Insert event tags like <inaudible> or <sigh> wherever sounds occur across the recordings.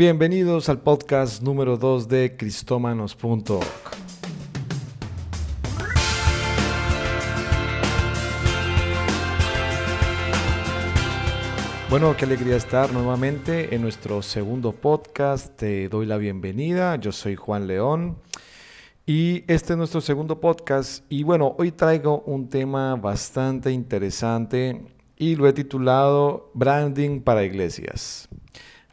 Bienvenidos al podcast número 2 de cristómanos.org. Bueno, qué alegría estar nuevamente en nuestro segundo podcast. Te doy la bienvenida. Yo soy Juan León y este es nuestro segundo podcast. Y bueno, hoy traigo un tema bastante interesante y lo he titulado Branding para Iglesias.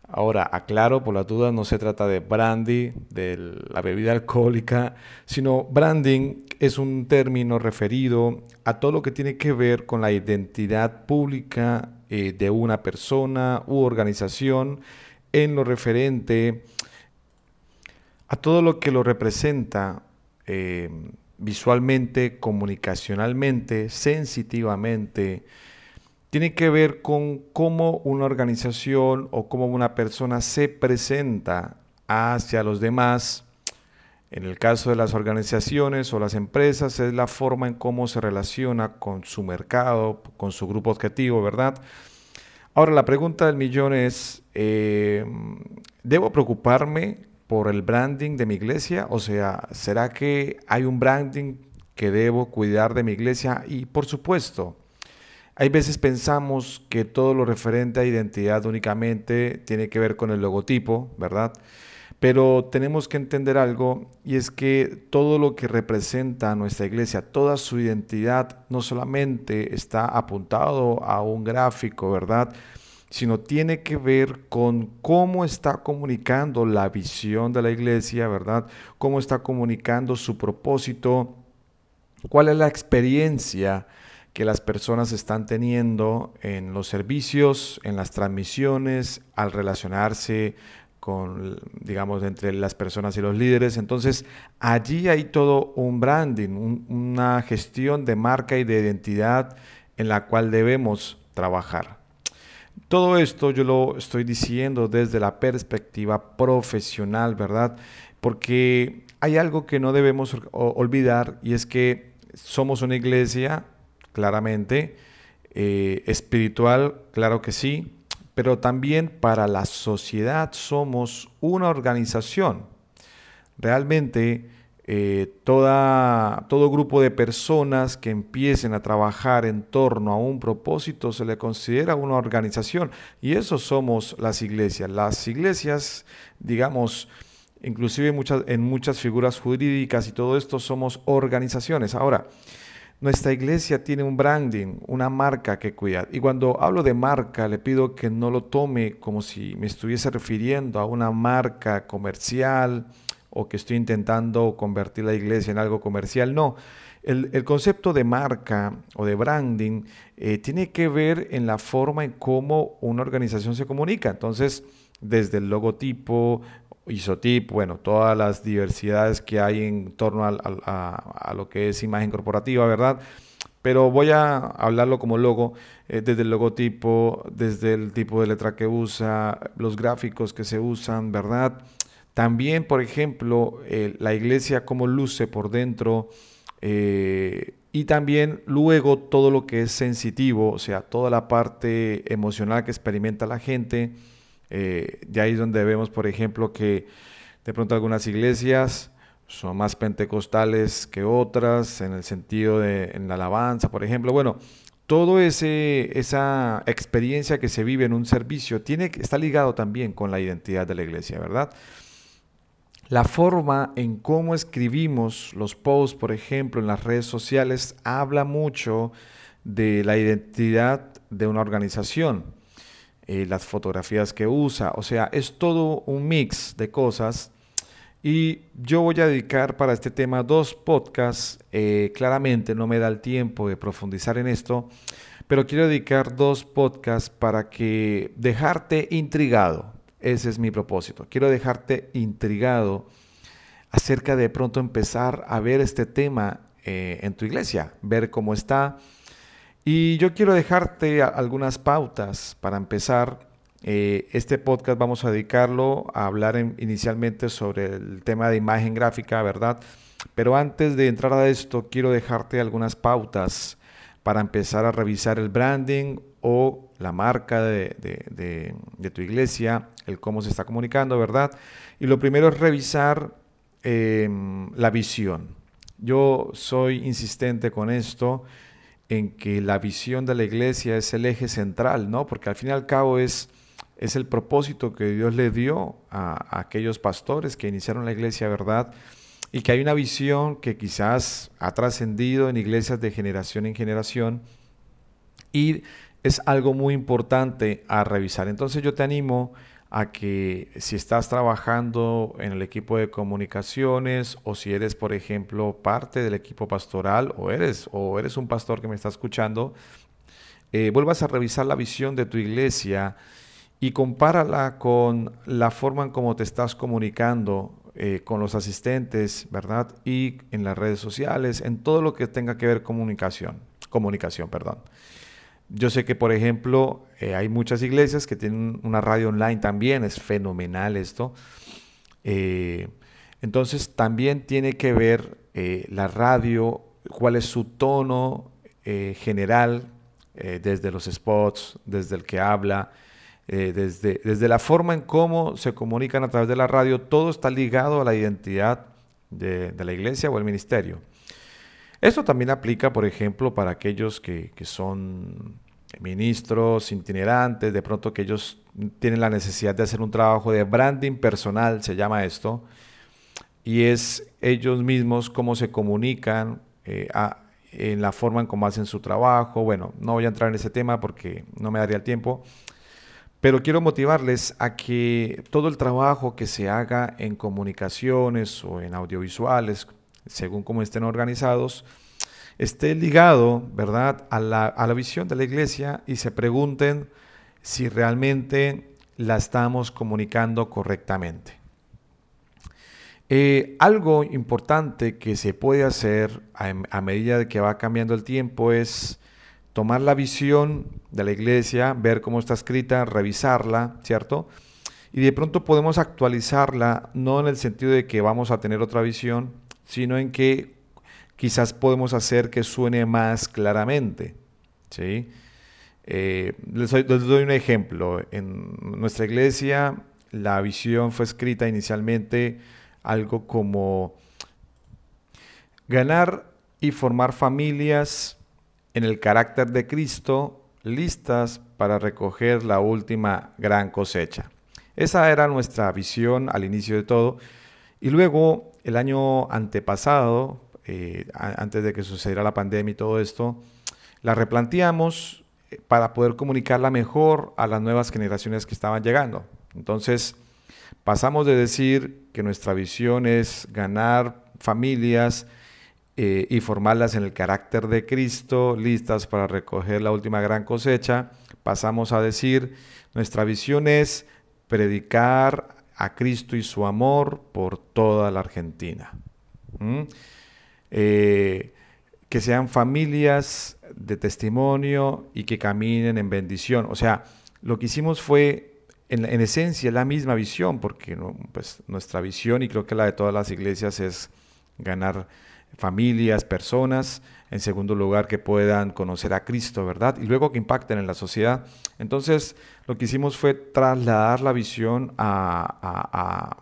Ahora, aclaro, por la duda, no se trata de brandy, de la bebida alcohólica, sino branding es un término referido a todo lo que tiene que ver con la identidad pública eh, de una persona u organización en lo referente a todo lo que lo representa eh, visualmente, comunicacionalmente, sensitivamente, tiene que ver con cómo una organización o cómo una persona se presenta hacia los demás. En el caso de las organizaciones o las empresas es la forma en cómo se relaciona con su mercado, con su grupo objetivo, ¿verdad? Ahora la pregunta del millón es, eh, ¿debo preocuparme por el branding de mi iglesia? O sea, ¿será que hay un branding que debo cuidar de mi iglesia? Y por supuesto, hay veces pensamos que todo lo referente a identidad únicamente tiene que ver con el logotipo, ¿verdad? Pero tenemos que entender algo y es que todo lo que representa a nuestra iglesia, toda su identidad, no solamente está apuntado a un gráfico, ¿verdad? Sino tiene que ver con cómo está comunicando la visión de la iglesia, ¿verdad? Cómo está comunicando su propósito, cuál es la experiencia que las personas están teniendo en los servicios, en las transmisiones, al relacionarse con, digamos, entre las personas y los líderes. Entonces, allí hay todo un branding, una gestión de marca y de identidad en la cual debemos trabajar. Todo esto yo lo estoy diciendo desde la perspectiva profesional, ¿verdad? Porque hay algo que no debemos olvidar y es que somos una iglesia claramente, eh, espiritual, claro que sí, pero también para la sociedad somos una organización. Realmente eh, toda, todo grupo de personas que empiecen a trabajar en torno a un propósito se le considera una organización y eso somos las iglesias. Las iglesias, digamos, inclusive muchas, en muchas figuras jurídicas y todo esto somos organizaciones. Ahora, nuestra iglesia tiene un branding, una marca que cuidar. Y cuando hablo de marca, le pido que no lo tome como si me estuviese refiriendo a una marca comercial o que estoy intentando convertir la iglesia en algo comercial. No, el, concepto de marca o de branding eh, tiene que ver en la forma en cómo una organización se comunica. Entonces, desde el logotipo Isotip, bueno, todas las diversidades que hay en torno a, lo que es imagen corporativa, ¿verdad? Pero voy a hablarlo como logo, eh, desde el logotipo, desde el tipo de letra que usa, los gráficos que se usan, ¿verdad? También, por ejemplo, eh, la iglesia cómo luce por dentro eh, y también luego todo lo que es sensitivo, o sea, toda la parte emocional que experimenta la gente eh, de ahí es donde vemos, por ejemplo, que de pronto algunas iglesias son más pentecostales que otras, en el sentido de en la alabanza, por ejemplo. Bueno, todo ese esa experiencia que se vive en un servicio tiene está ligado también con la identidad de la iglesia, ¿verdad? La forma en cómo escribimos los posts, por ejemplo, en las redes sociales, habla mucho de la identidad de una organización. Eh, las fotografías que usa, o sea, es todo un mix de cosas. Y yo voy a dedicar para este tema dos podcasts. Eh, claramente no me da el tiempo de profundizar en esto, pero quiero dedicar dos podcasts para que dejarte intrigado. Ese es mi propósito. Quiero dejarte intrigado acerca de pronto empezar a ver este tema eh, en tu iglesia, ver cómo está, y yo quiero dejarte algunas pautas para empezar. Eh, este podcast vamos a dedicarlo a hablar inicialmente sobre el tema de imagen gráfica, ¿verdad? Pero antes de entrar a esto, quiero dejarte algunas pautas para empezar a revisar el branding o la marca de, tu iglesia, el cómo se está comunicando, ¿verdad? Y lo primero es revisar em, la visión. Yo soy insistente con esto en que la visión de la iglesia es el eje central, ¿no? Porque al fin y al cabo es, es el propósito que Dios le dio a, aquellos pastores que iniciaron la iglesia, ¿verdad? Y que hay una visión que quizás ha trascendido en iglesias de generación en generación y es algo muy importante a revisar. Entonces yo te animo a que si estás trabajando en el equipo de comunicaciones o si eres, por ejemplo, parte del equipo pastoral o eres, o eres un pastor que me está escuchando, eh, vuelvas a revisar la visión de tu iglesia y compárala con la forma en cómo te estás comunicando eh, con los asistentes, ¿verdad? Y en las redes sociales, en todo lo que tenga que ver comunicación, comunicación, perdón. Yo sé que, por ejemplo, eh, hay muchas iglesias que tienen una radio online también, es fenomenal esto. Eh, entonces, también tiene que ver eh, la radio, cuál es su tono general, desde los spots, desde el que habla, desde, desde la forma en cómo se comunican a través de la radio, todo está ligado a la identidad de, la iglesia o el ministerio. Esto también aplica, por ejemplo, para aquellos que, son ministros, itinerantes, de pronto que ellos tienen la necesidad de hacer un trabajo de branding personal, se llama esto, y es ellos mismos cómo se comunican eh, en la forma en cómo hacen su trabajo. Bueno, no voy a entrar en ese tema porque no me daría el tiempo, pero quiero motivarles a que todo el trabajo que se haga en comunicaciones o en audiovisuales, según cómo estén organizados, esté ligado, ¿verdad?, a la, visión de la iglesia y se pregunten si realmente la estamos comunicando correctamente. Eh, algo importante que se puede hacer a, a, medida de que va cambiando el tiempo es tomar la visión de la iglesia, ver cómo está escrita, revisarla, ¿cierto? Y de pronto podemos actualizarla, no en el sentido de que vamos a tener otra visión, sino en que quizás podemos hacer que suene más claramente. ¿sí? Eh, les, doy, un ejemplo. En nuestra iglesia la visión fue escrita inicialmente algo como ganar y formar familias en el carácter de Cristo listas para recoger la última gran cosecha. Esa era nuestra visión al inicio de todo. Y luego el año antepasado, eh, antes de que sucediera la pandemia y todo esto, la replanteamos eh, para poder comunicarla mejor a las nuevas generaciones que estaban llegando. Entonces, pasamos de decir que nuestra visión es ganar familias eh, y formarlas en el carácter de Cristo, listas para recoger la última gran cosecha, pasamos a decir, nuestra visión es predicar a Cristo y su amor por toda la Argentina. Eh, que sean familias de testimonio y que caminen en bendición. O sea, lo que hicimos fue, en, esencia, la misma visión, porque pues, nuestra visión, y creo que la de todas las iglesias, es ganar familias, personas, en segundo lugar que puedan conocer a Cristo, ¿verdad? Y luego que impacten en la sociedad. Entonces, lo que hicimos fue trasladar la visión a,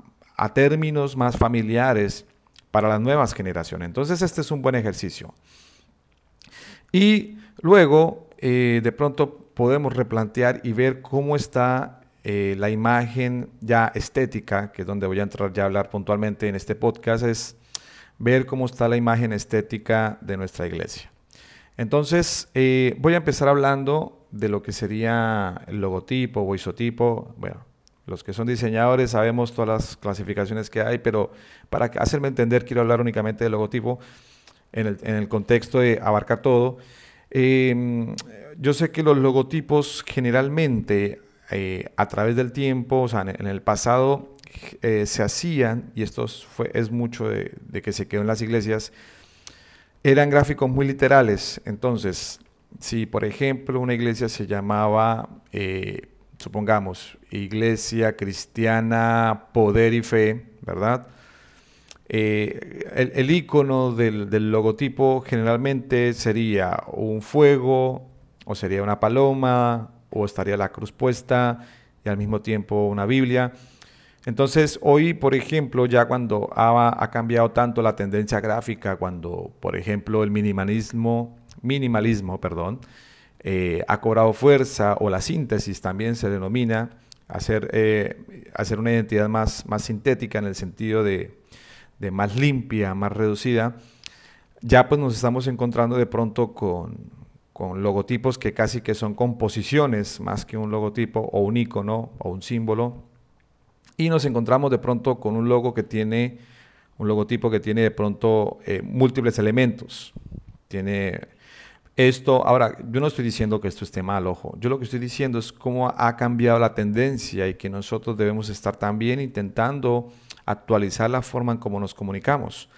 términos más familiares para las nuevas generaciones. Entonces, este es un buen ejercicio. Y luego, eh, de pronto, podemos replantear y ver cómo está eh, la imagen ya estética, que es donde voy a entrar ya a hablar puntualmente en este podcast, es ver cómo está la imagen estética de nuestra iglesia. Entonces, eh, voy a empezar hablando de lo que sería el logotipo o isotipo. Bueno, los que son diseñadores sabemos todas las clasificaciones que hay, pero para hacerme entender quiero hablar únicamente del logotipo en el, contexto de abarcar todo. Em, yo sé que los logotipos generalmente eh, a través del tiempo, o sea, en el pasado eh, se hacían, y esto es mucho de, que se quedó en las iglesias, eran gráficos muy literales. Entonces, si por ejemplo una iglesia se llamaba, eh, supongamos, Iglesia Cristiana Poder y Fe, ¿verdad? Eh, el, icono del, logotipo generalmente sería un fuego, o sería una paloma, o estaría la cruz puesta y al mismo tiempo una Biblia. Entonces, hoy, por ejemplo, ya cuando ha, cambiado tanto la tendencia gráfica, cuando, por ejemplo, el minimalismo, minimalismo, perdón, eh, ha cobrado fuerza, o la síntesis también se denomina, hacer, eh, una identidad más, sintética en el sentido de, de más limpia, más reducida, ya pues nos estamos encontrando de pronto con, con logotipos que casi que son composiciones más que un logotipo o un icono o un símbolo. Y nos encontramos de pronto con un logo que tiene, un logotipo que tiene de pronto eh, múltiples elementos. Tiene esto, ahora, yo no estoy diciendo que esto esté mal, ojo. Yo lo que estoy diciendo es cómo ha cambiado la tendencia y que nosotros debemos estar también intentando actualizar la forma en cómo nos comunicamos.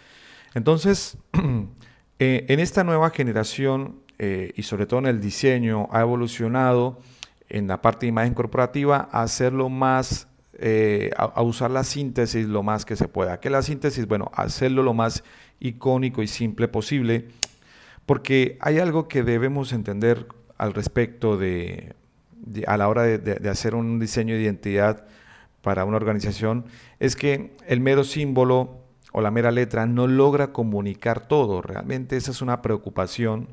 Entonces, <clears throat> eh, en esta nueva generación eh, y sobre todo en el diseño ha evolucionado en la parte de imagen corporativa a hacerlo más, eh, a, usar la síntesis lo más que se pueda. ¿Qué la síntesis? Bueno, hacerlo lo más icónico y simple posible, porque hay algo que debemos entender al respecto de, a la hora de hacer un diseño de identidad para una organización, es que el mero símbolo o la mera letra no logra comunicar todo. Realmente esa es una preocupación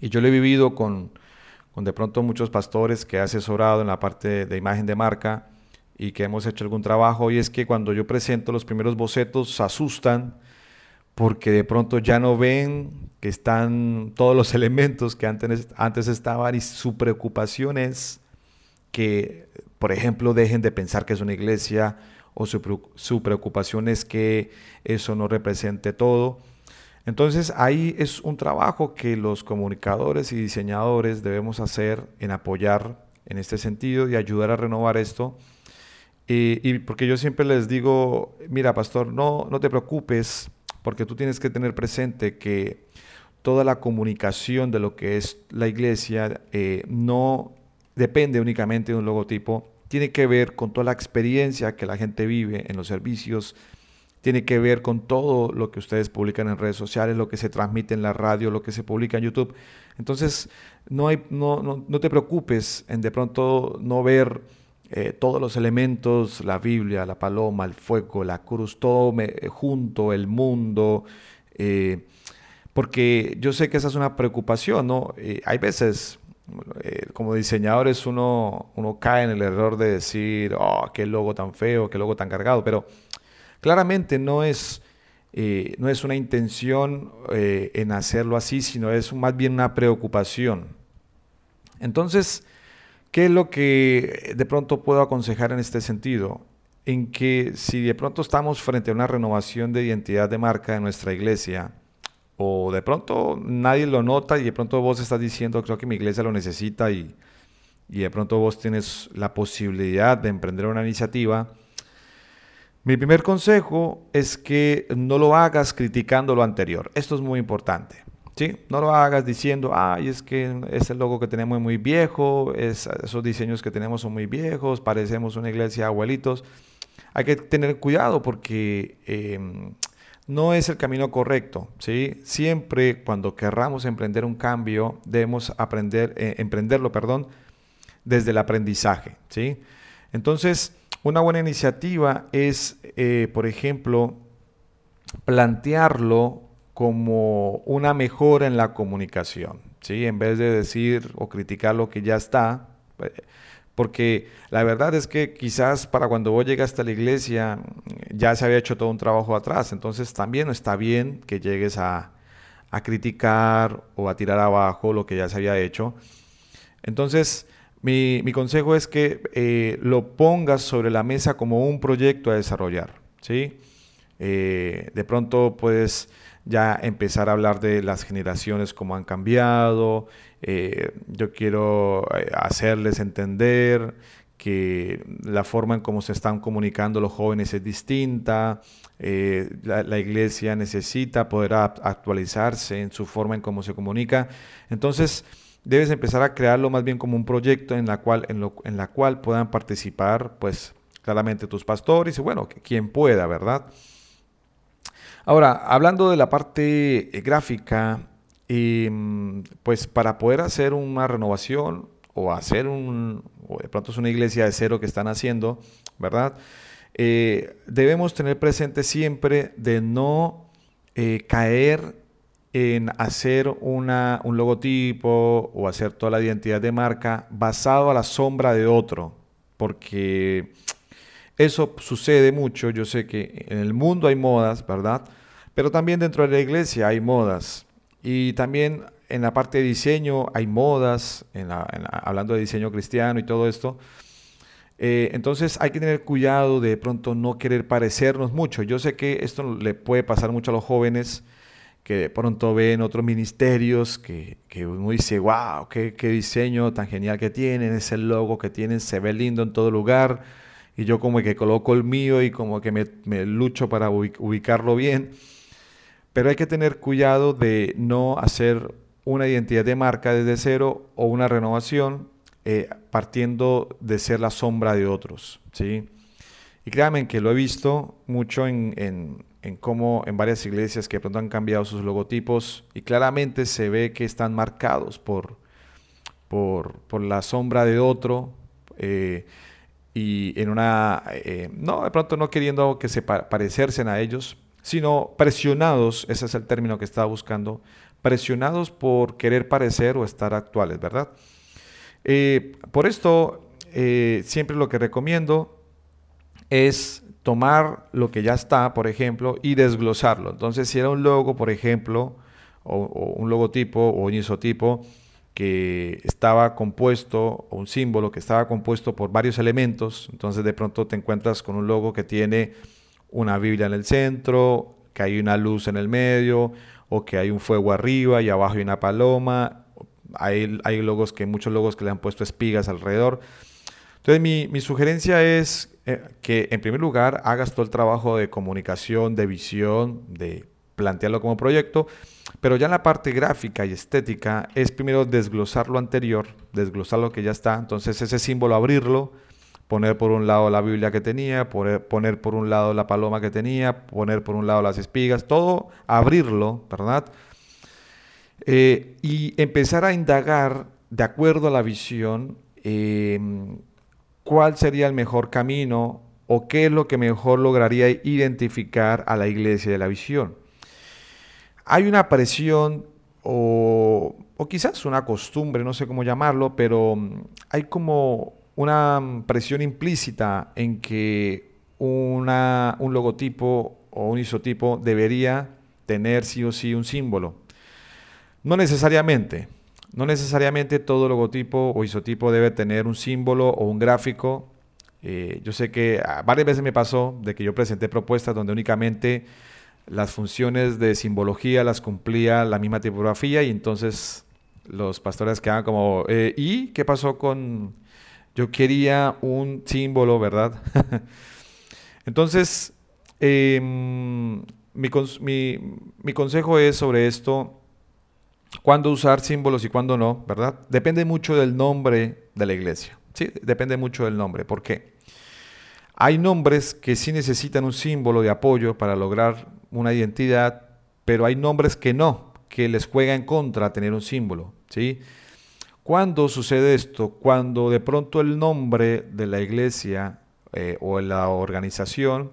y yo lo he vivido con, con de pronto muchos pastores que he asesorado en la parte de imagen de marca y que hemos hecho algún trabajo y es que cuando yo presento los primeros bocetos se asustan porque de pronto ya no ven que están todos los <laughs> elementos que antes, antes estaban y su preocupación es que, por ejemplo, dejen de pensar que es una iglesia o su, su preocupación es que eso no represente todo. Entonces ahí es un trabajo que los comunicadores y diseñadores debemos hacer en apoyar en este sentido y ayudar a renovar esto. Y, porque yo siempre les digo, mira pastor, no, no te preocupes porque tú tienes que tener presente que toda la comunicación de lo que es la iglesia eh, no depende únicamente de un logotipo, tiene que ver con toda la experiencia que la gente vive en los servicios, tiene que ver con todo lo que ustedes publican en redes sociales, lo que se transmite en la radio, lo que se publica en YouTube. Entonces, no, hay, no, no, te preocupes en de pronto no ver eh, todos los elementos, la Biblia, la paloma, el fuego, la cruz, todo junto, el mundo. Eh, porque yo sé que esa es una preocupación, ¿no? Eh, hay veces, como diseñadores, uno, uno cae en el error de decir, oh, qué logo tan feo, qué logo tan cargado, pero Claramente no es, eh, no es una intención eh, en hacerlo así, sino es más bien una preocupación. Entonces, ¿qué es lo que de pronto puedo aconsejar en este sentido? En que si de pronto estamos frente a una renovación de identidad de marca de nuestra iglesia, o de pronto nadie lo nota y de pronto vos estás diciendo, creo que mi iglesia lo necesita y, y de pronto vos tienes la posibilidad de emprender una iniciativa, mi primer consejo es que no lo hagas criticando lo anterior. Esto es muy importante. ¿Sí? No lo hagas diciendo, ay, es que ese logo que tenemos es muy viejo, esos diseños que tenemos son muy viejos, parecemos una iglesia de abuelitos. Hay que tener cuidado porque em, no es el camino correcto. ¿sí? Siempre cuando querramos emprender un cambio, debemos aprender, eh, emprenderlo perdón, desde el aprendizaje. ¿sí? Entonces, una buena iniciativa es, eh, por ejemplo, plantearlo como una mejora en la comunicación, ¿sí? En vez de decir o criticar lo que ya está, eh, porque la verdad es que quizás para cuando vos llegaste a la iglesia ya se había hecho todo un trabajo atrás, entonces también está bien que llegues a, a criticar o a tirar abajo lo que ya se había hecho. Entonces, mi, consejo es que eh, lo pongas sobre la mesa como un proyecto a desarrollar. ¿sí? Eh, de pronto puedes ya empezar a hablar de las generaciones, cómo han cambiado. Eh, yo quiero hacerles entender que la forma en cómo se están comunicando los jóvenes es distinta. la, la, iglesia necesita poder actualizarse en su forma en cómo se comunica. Entonces, debes empezar a crearlo más bien como un proyecto en la cual, en, lo, en la cual puedan participar, pues claramente tus pastores y bueno, quien pueda, ¿verdad? Ahora, hablando de la parte eh, gráfica, mm, pues para poder hacer una renovación o hacer un, de pronto es una iglesia de cero que están haciendo, ¿verdad? Eh, debemos tener presente siempre de no eh, caer en hacer una, un logotipo o hacer toda la identidad de marca basado a la sombra de otro, porque eso sucede mucho. Yo sé que en el mundo hay modas, ¿verdad? Pero también dentro de la iglesia hay modas. Y también en la parte de diseño hay modas, hablando de diseño cristiano y todo esto. Eh, entonces hay que tener cuidado de, pronto no querer parecernos mucho. Yo sé que esto le puede pasar mucho a los jóvenes que de pronto ven otros ministerios que, que uno dice, wow, qué, qué, diseño tan genial que tienen, ese logo que tienen, se ve lindo en todo lugar. Y yo como que coloco el mío y como que me, me lucho para ubicarlo bien. Pero hay que tener cuidado de no hacer una identidad de marca desde cero o una renovación eh, partiendo de ser la sombra de otros. ¿sí? Y créanme que lo he visto mucho en, en, cómo en varias iglesias que pronto han cambiado sus logotipos y claramente se ve que están marcados por, por, por la sombra de otro. Eh, y en una, eh, no, de pronto no queriendo que se parecerse a ellos, sino presionados, ese es el término que estaba buscando, presionados por querer parecer o estar actuales, ¿verdad? Eh, por esto, eh, siempre lo que recomiendo es tomar lo que ya está, por ejemplo, y desglosarlo. Entonces, si era un logo, por ejemplo, o, un logotipo o un isotipo que estaba compuesto, o un símbolo que estaba compuesto por varios elementos, entonces de pronto te encuentras con un logo que tiene una Biblia en el centro, que hay una luz en el medio, o que hay un fuego arriba y abajo hay una paloma, hay, hay logos que, muchos logos que le han puesto espigas alrededor. Entonces mi, sugerencia es eh, que en primer lugar hagas todo el trabajo de comunicación, de visión, de plantearlo como proyecto, pero ya en la parte gráfica y estética es primero desglosar lo anterior, desglosar lo que ya está, entonces ese símbolo abrirlo, poner por un lado la Biblia que tenía, poner, por un lado la paloma que tenía, poner por un lado las espigas, todo abrirlo, ¿verdad? Eh, y empezar a indagar, de acuerdo a la visión, em, cuál sería el mejor camino o qué es lo que mejor lograría identificar a la iglesia de la visión. Hay una presión o, o quizás una costumbre, no sé cómo llamarlo, pero mm, hay como una presión implícita en que una, un logotipo o un isotipo debería tener sí o sí un símbolo. No necesariamente. No necesariamente todo logotipo o isotipo debe tener un símbolo o un gráfico. Eh, yo sé que ah, varias veces me pasó de que yo presenté propuestas donde únicamente las funciones de simbología las cumplía la misma tipografía y entonces los pastores quedaban como, eh, ¿y qué pasó con...? Yo quería un símbolo, ¿verdad? <laughs> entonces, em, mi, mi consejo es sobre esto, cuándo usar símbolos y cuándo no, ¿verdad? Depende mucho del nombre de la iglesia. Sí, depende mucho del nombre. ¿Por qué? Hay nombres que sí necesitan un símbolo de apoyo para lograr una identidad, pero hay nombres que no, que les juega en contra tener un símbolo, ¿sí? ¿Cuándo sucede esto? Cuando de pronto el nombre de la iglesia eh, o la organización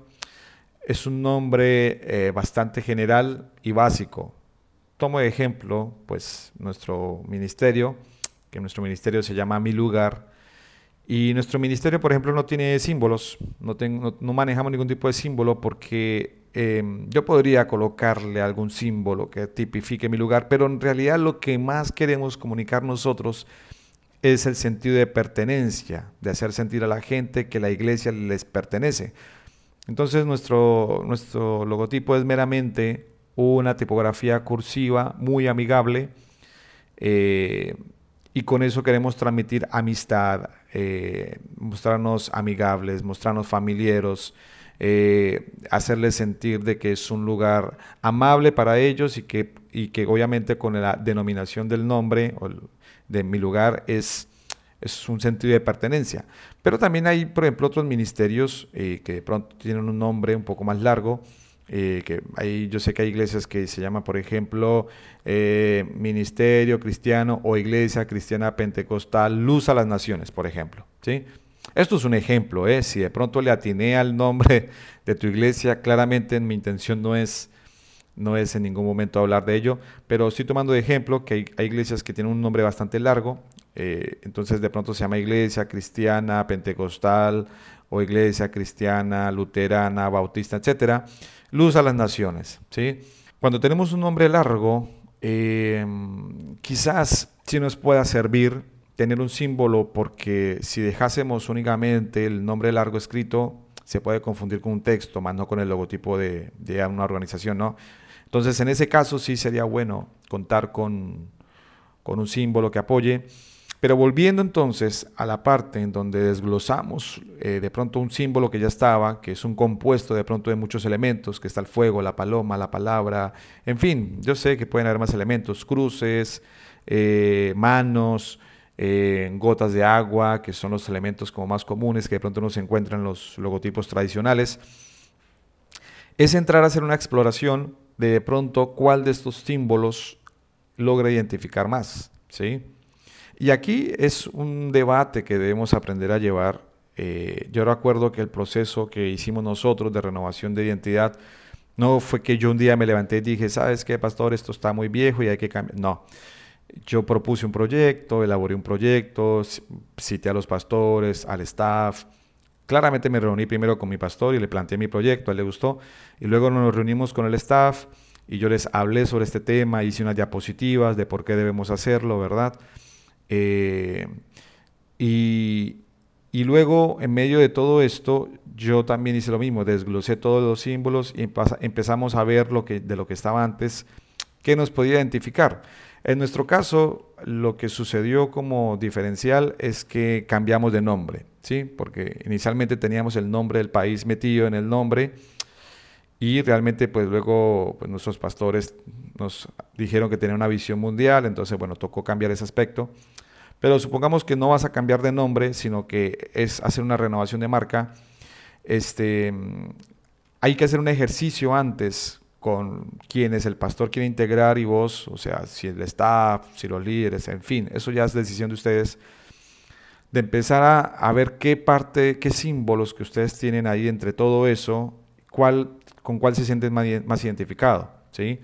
es un nombre eh, bastante general y básico tomo de ejemplo, pues, nuestro ministerio, que nuestro ministerio se llama Mi Lugar, y nuestro ministerio, por ejemplo, no tiene símbolos, no, no, manejamos ningún tipo de símbolo porque em, yo podría colocarle algún símbolo que tipifique mi lugar, pero en realidad lo que más queremos comunicar nosotros es el sentido de pertenencia, de hacer sentir a la gente que la iglesia les pertenece. Entonces nuestro, nuestro logotipo es meramente una tipografía cursiva muy amigable eh, y con eso queremos transmitir amistad, eh, mostrarnos amigables, mostrarnos familiares, eh, hacerles sentir de que es un lugar amable para ellos y que, y que obviamente con la denominación del nombre o de mi lugar es, es un sentido de pertenencia. Pero también hay, por ejemplo, otros ministerios que de pronto tienen un nombre un poco más largo Eh, que hay, yo sé que hay iglesias que se llaman, por ejemplo, eh, Ministerio Cristiano o Iglesia Cristiana Pentecostal Luz a las Naciones, por ejemplo. ¿sí? Esto es un ejemplo, ¿eh? si de pronto le atiné al nombre de tu iglesia, claramente mi intención no es, no es en ningún momento hablar de ello, pero estoy tomando de ejemplo que hay, iglesias que tienen un nombre bastante largo, eh, entonces de pronto se llama Iglesia Cristiana Pentecostal o Iglesia Cristiana Luterana Bautista, etcétera luz a las naciones. ¿sí? Cuando tenemos un nombre largo, em, quizás sí nos pueda servir tener un símbolo porque si dejásemos únicamente el nombre largo escrito, se puede confundir con un texto, más no con el logotipo de, de una organización, ¿no? Entonces, en ese caso sí sería bueno contar con, con un símbolo que apoye. Pero volviendo entonces a la parte en donde desglosamos eh, de pronto un símbolo que ya estaba, que es un compuesto de pronto de muchos elementos, que está el fuego, la paloma, la palabra, en fin, yo sé que pueden haber más elementos, cruces, eh, manos, eh, gotas de agua, que son los elementos como más comunes que de pronto no se encuentran en los logotipos tradicionales, es entrar a hacer una exploración de, de pronto cuál de estos símbolos logra identificar más, ¿sí? Y aquí es un debate que debemos aprender a llevar. Eh, yo recuerdo que el proceso que hicimos nosotros de renovación de identidad no fue que yo un día me levanté y dije, ¿sabes qué, pastor? Esto está muy viejo y hay que cambiar. No. Yo propuse un proyecto, elaboré un proyecto, cité a los pastores, al staff. Claramente me reuní primero con mi pastor y le planteé mi proyecto, a él le gustó. Y luego nos reunimos con el staff y yo les hablé sobre este tema, hice unas diapositivas de por qué debemos hacerlo, ¿verdad? Eh, y, luego, en medio de todo esto, yo también hice lo mismo, desglosé todos los símbolos y empezamos a ver lo que, de lo que estaba antes, que nos podía identificar. En nuestro caso, lo que sucedió como diferencial es que cambiamos de nombre, ¿sí? Porque inicialmente teníamos el nombre del país metido en el nombre y realmente pues luego pues, nuestros pastores nos dijeron que tenía una visión mundial, entonces bueno, tocó cambiar ese aspecto. Pero supongamos que no vas a cambiar de nombre, sino que es hacer una renovación de marca. Este, hay que hacer un ejercicio antes con quienes el pastor quiere integrar y vos, o sea, si el staff, si los líderes, en fin, eso ya es decisión de ustedes, de empezar a, ver qué parte, qué símbolos que ustedes tienen ahí entre todo eso, cuál, con cuál se sienten más, más identificados, ¿sí?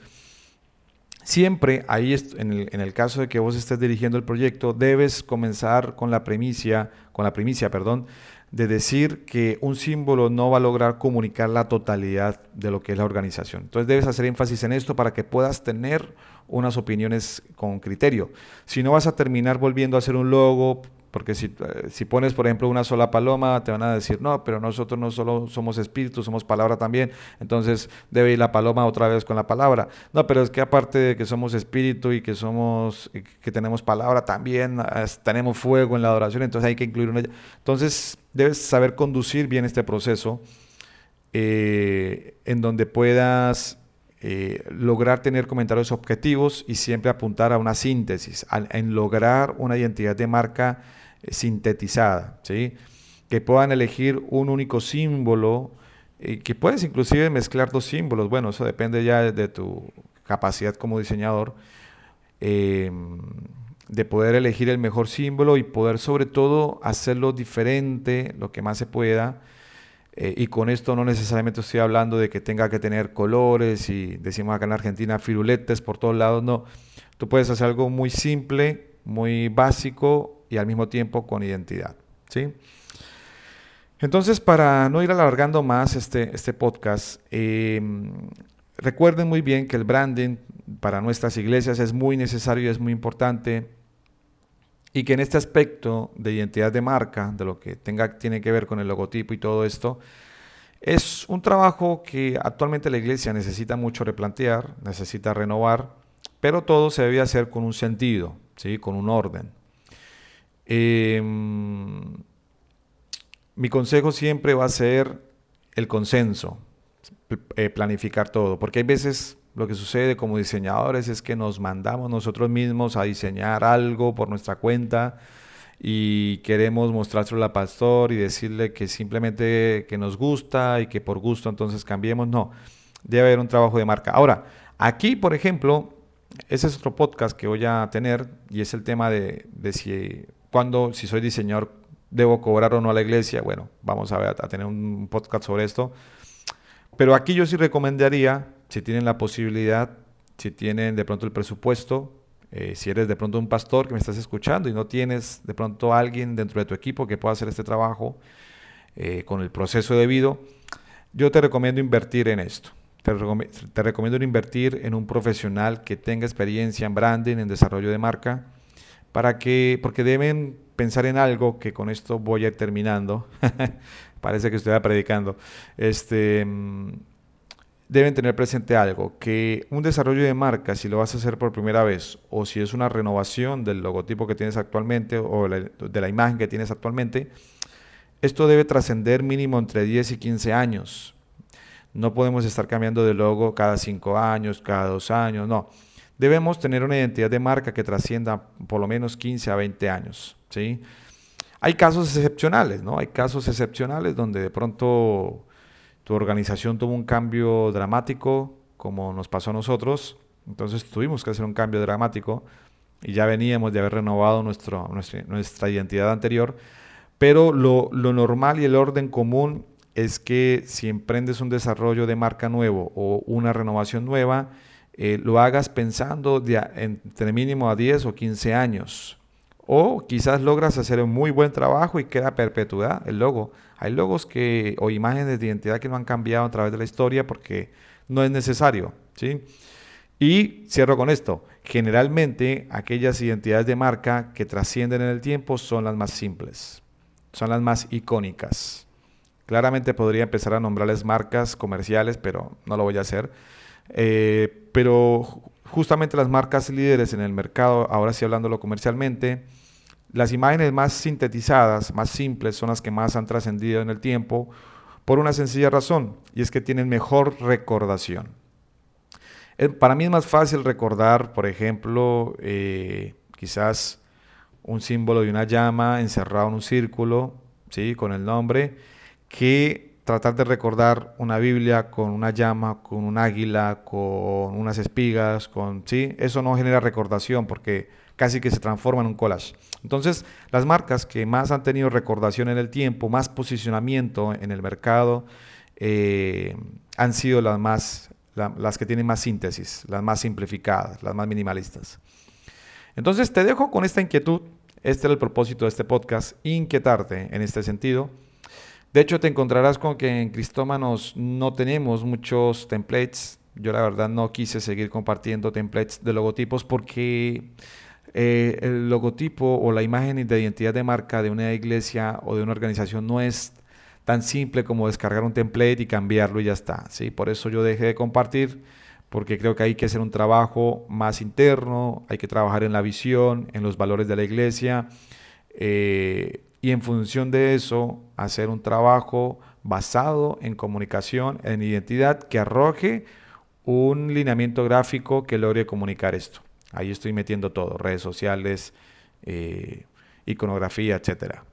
Siempre ahí, en el, en el, caso de que vos estés dirigiendo el proyecto, debes comenzar con la primicia, con la primicia, perdón, de decir que un símbolo no va a lograr comunicar la totalidad de lo que es la organización. Entonces debes hacer énfasis en esto para que puedas tener unas opiniones con criterio. Si no vas a terminar volviendo a hacer un logo, porque si, eh, si, pones, por ejemplo, una sola paloma, te van a decir, no, pero nosotros no solo somos espíritus, somos palabra también. Entonces debe ir la paloma otra vez con la palabra. No, pero es que aparte de que somos espíritu y que somos, que tenemos palabra, también tenemos fuego en la adoración, entonces hay que incluir una. Entonces debes saber conducir bien este proceso eh, en donde puedas eh, lograr tener comentarios objetivos y siempre apuntar a una síntesis, en lograr una identidad de marca sintetizada, ¿sí? que puedan elegir un único símbolo, y que puedes inclusive mezclar dos símbolos, bueno, eso depende ya de tu capacidad como diseñador, em, de poder elegir el mejor símbolo y poder sobre todo hacerlo diferente, lo que más se pueda, eh, y con esto no necesariamente estoy hablando de que tenga que tener colores y decimos acá en Argentina firuletes por todos lados, no. Tú puedes hacer algo muy simple, muy básico y al mismo tiempo con identidad. ¿sí? Entonces, para no ir alargando más este, este podcast, em, recuerden muy bien que el branding para nuestras iglesias es muy necesario y es muy importante y que en este aspecto de identidad de marca, de lo que tenga, tiene que ver con el logotipo y todo esto, es un trabajo que actualmente la iglesia necesita mucho replantear, necesita renovar, pero todo se debe hacer con un sentido, ¿sí? con un orden. Em, mi consejo siempre va a ser el consenso, eh, planificar todo, porque hay veces lo que sucede como diseñadores es que nos mandamos nosotros mismos a diseñar algo por nuestra cuenta y queremos mostrárselo al pastor y decirle que simplemente que nos gusta y que por gusto entonces cambiemos. No, debe haber un trabajo de marca. Ahora, aquí, por ejemplo, ese es otro podcast que voy a tener y es el tema de, si cuando, si soy diseñador, debo cobrar o no a la iglesia. Bueno, vamos a, ver, a tener un podcast sobre esto. Pero aquí yo sí recomendaría, si tienen la posibilidad, si tienen de pronto el presupuesto, eh, si eres de pronto un pastor que me estás escuchando y no tienes de pronto alguien dentro de tu equipo que pueda hacer este trabajo eh, con el proceso debido, yo te recomiendo invertir en esto. Te, te, recomiendo invertir en un profesional que tenga experiencia en branding, en desarrollo de marca, para que, porque deben pensar en algo que con esto voy a ir terminando. <laughs> Parece que estoy predicando. Este, mm, deben tener presente algo, que un desarrollo de marca, si lo vas a hacer por primera vez, o si es una renovación del logotipo que tienes actualmente, o de la imagen que tienes actualmente, esto debe trascender mínimo entre 10 y 15 años. No podemos estar cambiando de logo cada 5 años, cada 2 años, no. Debemos tener una identidad de marca que trascienda por lo menos 15 a 20 años. ¿sí? Hay casos excepcionales, ¿no? Hay casos excepcionales donde de pronto tu organización tuvo un cambio dramático, como nos pasó a nosotros. Entonces tuvimos que hacer un cambio dramático y ya veníamos de haber renovado nuestro, nuestra, identidad anterior. Pero lo, normal y el orden común es que si emprendes un desarrollo de marca nuevo o una renovación nueva, eh, lo hagas pensando de entre mínimo a 10 o 15 años. O quizás logras hacer un muy buen trabajo y queda perpetuidad el logo. Hay logos que, o imágenes de identidad que no han cambiado a través de la historia porque no es necesario. ¿sí? Y cierro con esto. Generalmente aquellas identidades de marca que trascienden en el tiempo son las más simples, son las más icónicas. Claramente podría empezar a nombrarles marcas comerciales, pero no lo voy a hacer. Eh, pero justamente las marcas líderes en el mercado, ahora sí hablándolo comercialmente, las imágenes más sintetizadas, más simples, son las que más han trascendido en el tiempo por una sencilla razón, y es que tienen mejor recordación. Eh, para mí es más fácil recordar, por ejemplo, eh, quizás un símbolo de una llama encerrado en un círculo, ¿sí? con el nombre, que tratar de recordar una Biblia con una llama, con un águila, con unas espigas, con sí, eso no genera recordación porque casi que se transforma en un collage. Entonces, las marcas que más han tenido recordación en el tiempo, más posicionamiento en el mercado, eh, han sido las más las que tienen más síntesis, las más simplificadas, las más minimalistas. Entonces, te dejo con esta inquietud. Este era el propósito de este podcast, inquietarte en este sentido de hecho, te encontrarás con que en Cristómanos no tenemos muchos templates. Yo la verdad no quise seguir compartiendo templates de logotipos porque eh, el logotipo o la imagen de identidad de marca de una iglesia o de una organización no es tan simple como descargar un template y cambiarlo y ya está. ¿sí? Por eso yo dejé de compartir porque creo que hay que hacer un trabajo más interno, hay que trabajar en la visión, en los valores de la iglesia. Eh, y en función de eso hacer un trabajo basado en comunicación, en identidad, que arroje un lineamiento gráfico que logre comunicar esto. Ahí estoy metiendo todo, redes sociales, eh, iconografía, etcétera.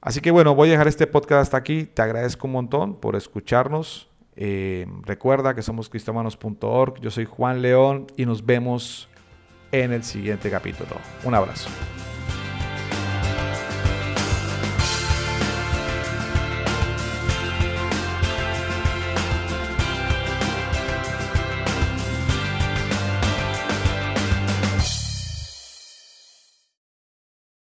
Así que bueno, voy a dejar este podcast hasta aquí. Te agradezco un montón por escucharnos. Eh, recuerda que somos cristomanos.org. Yo soy Juan León y nos vemos en el siguiente capítulo. Un abrazo.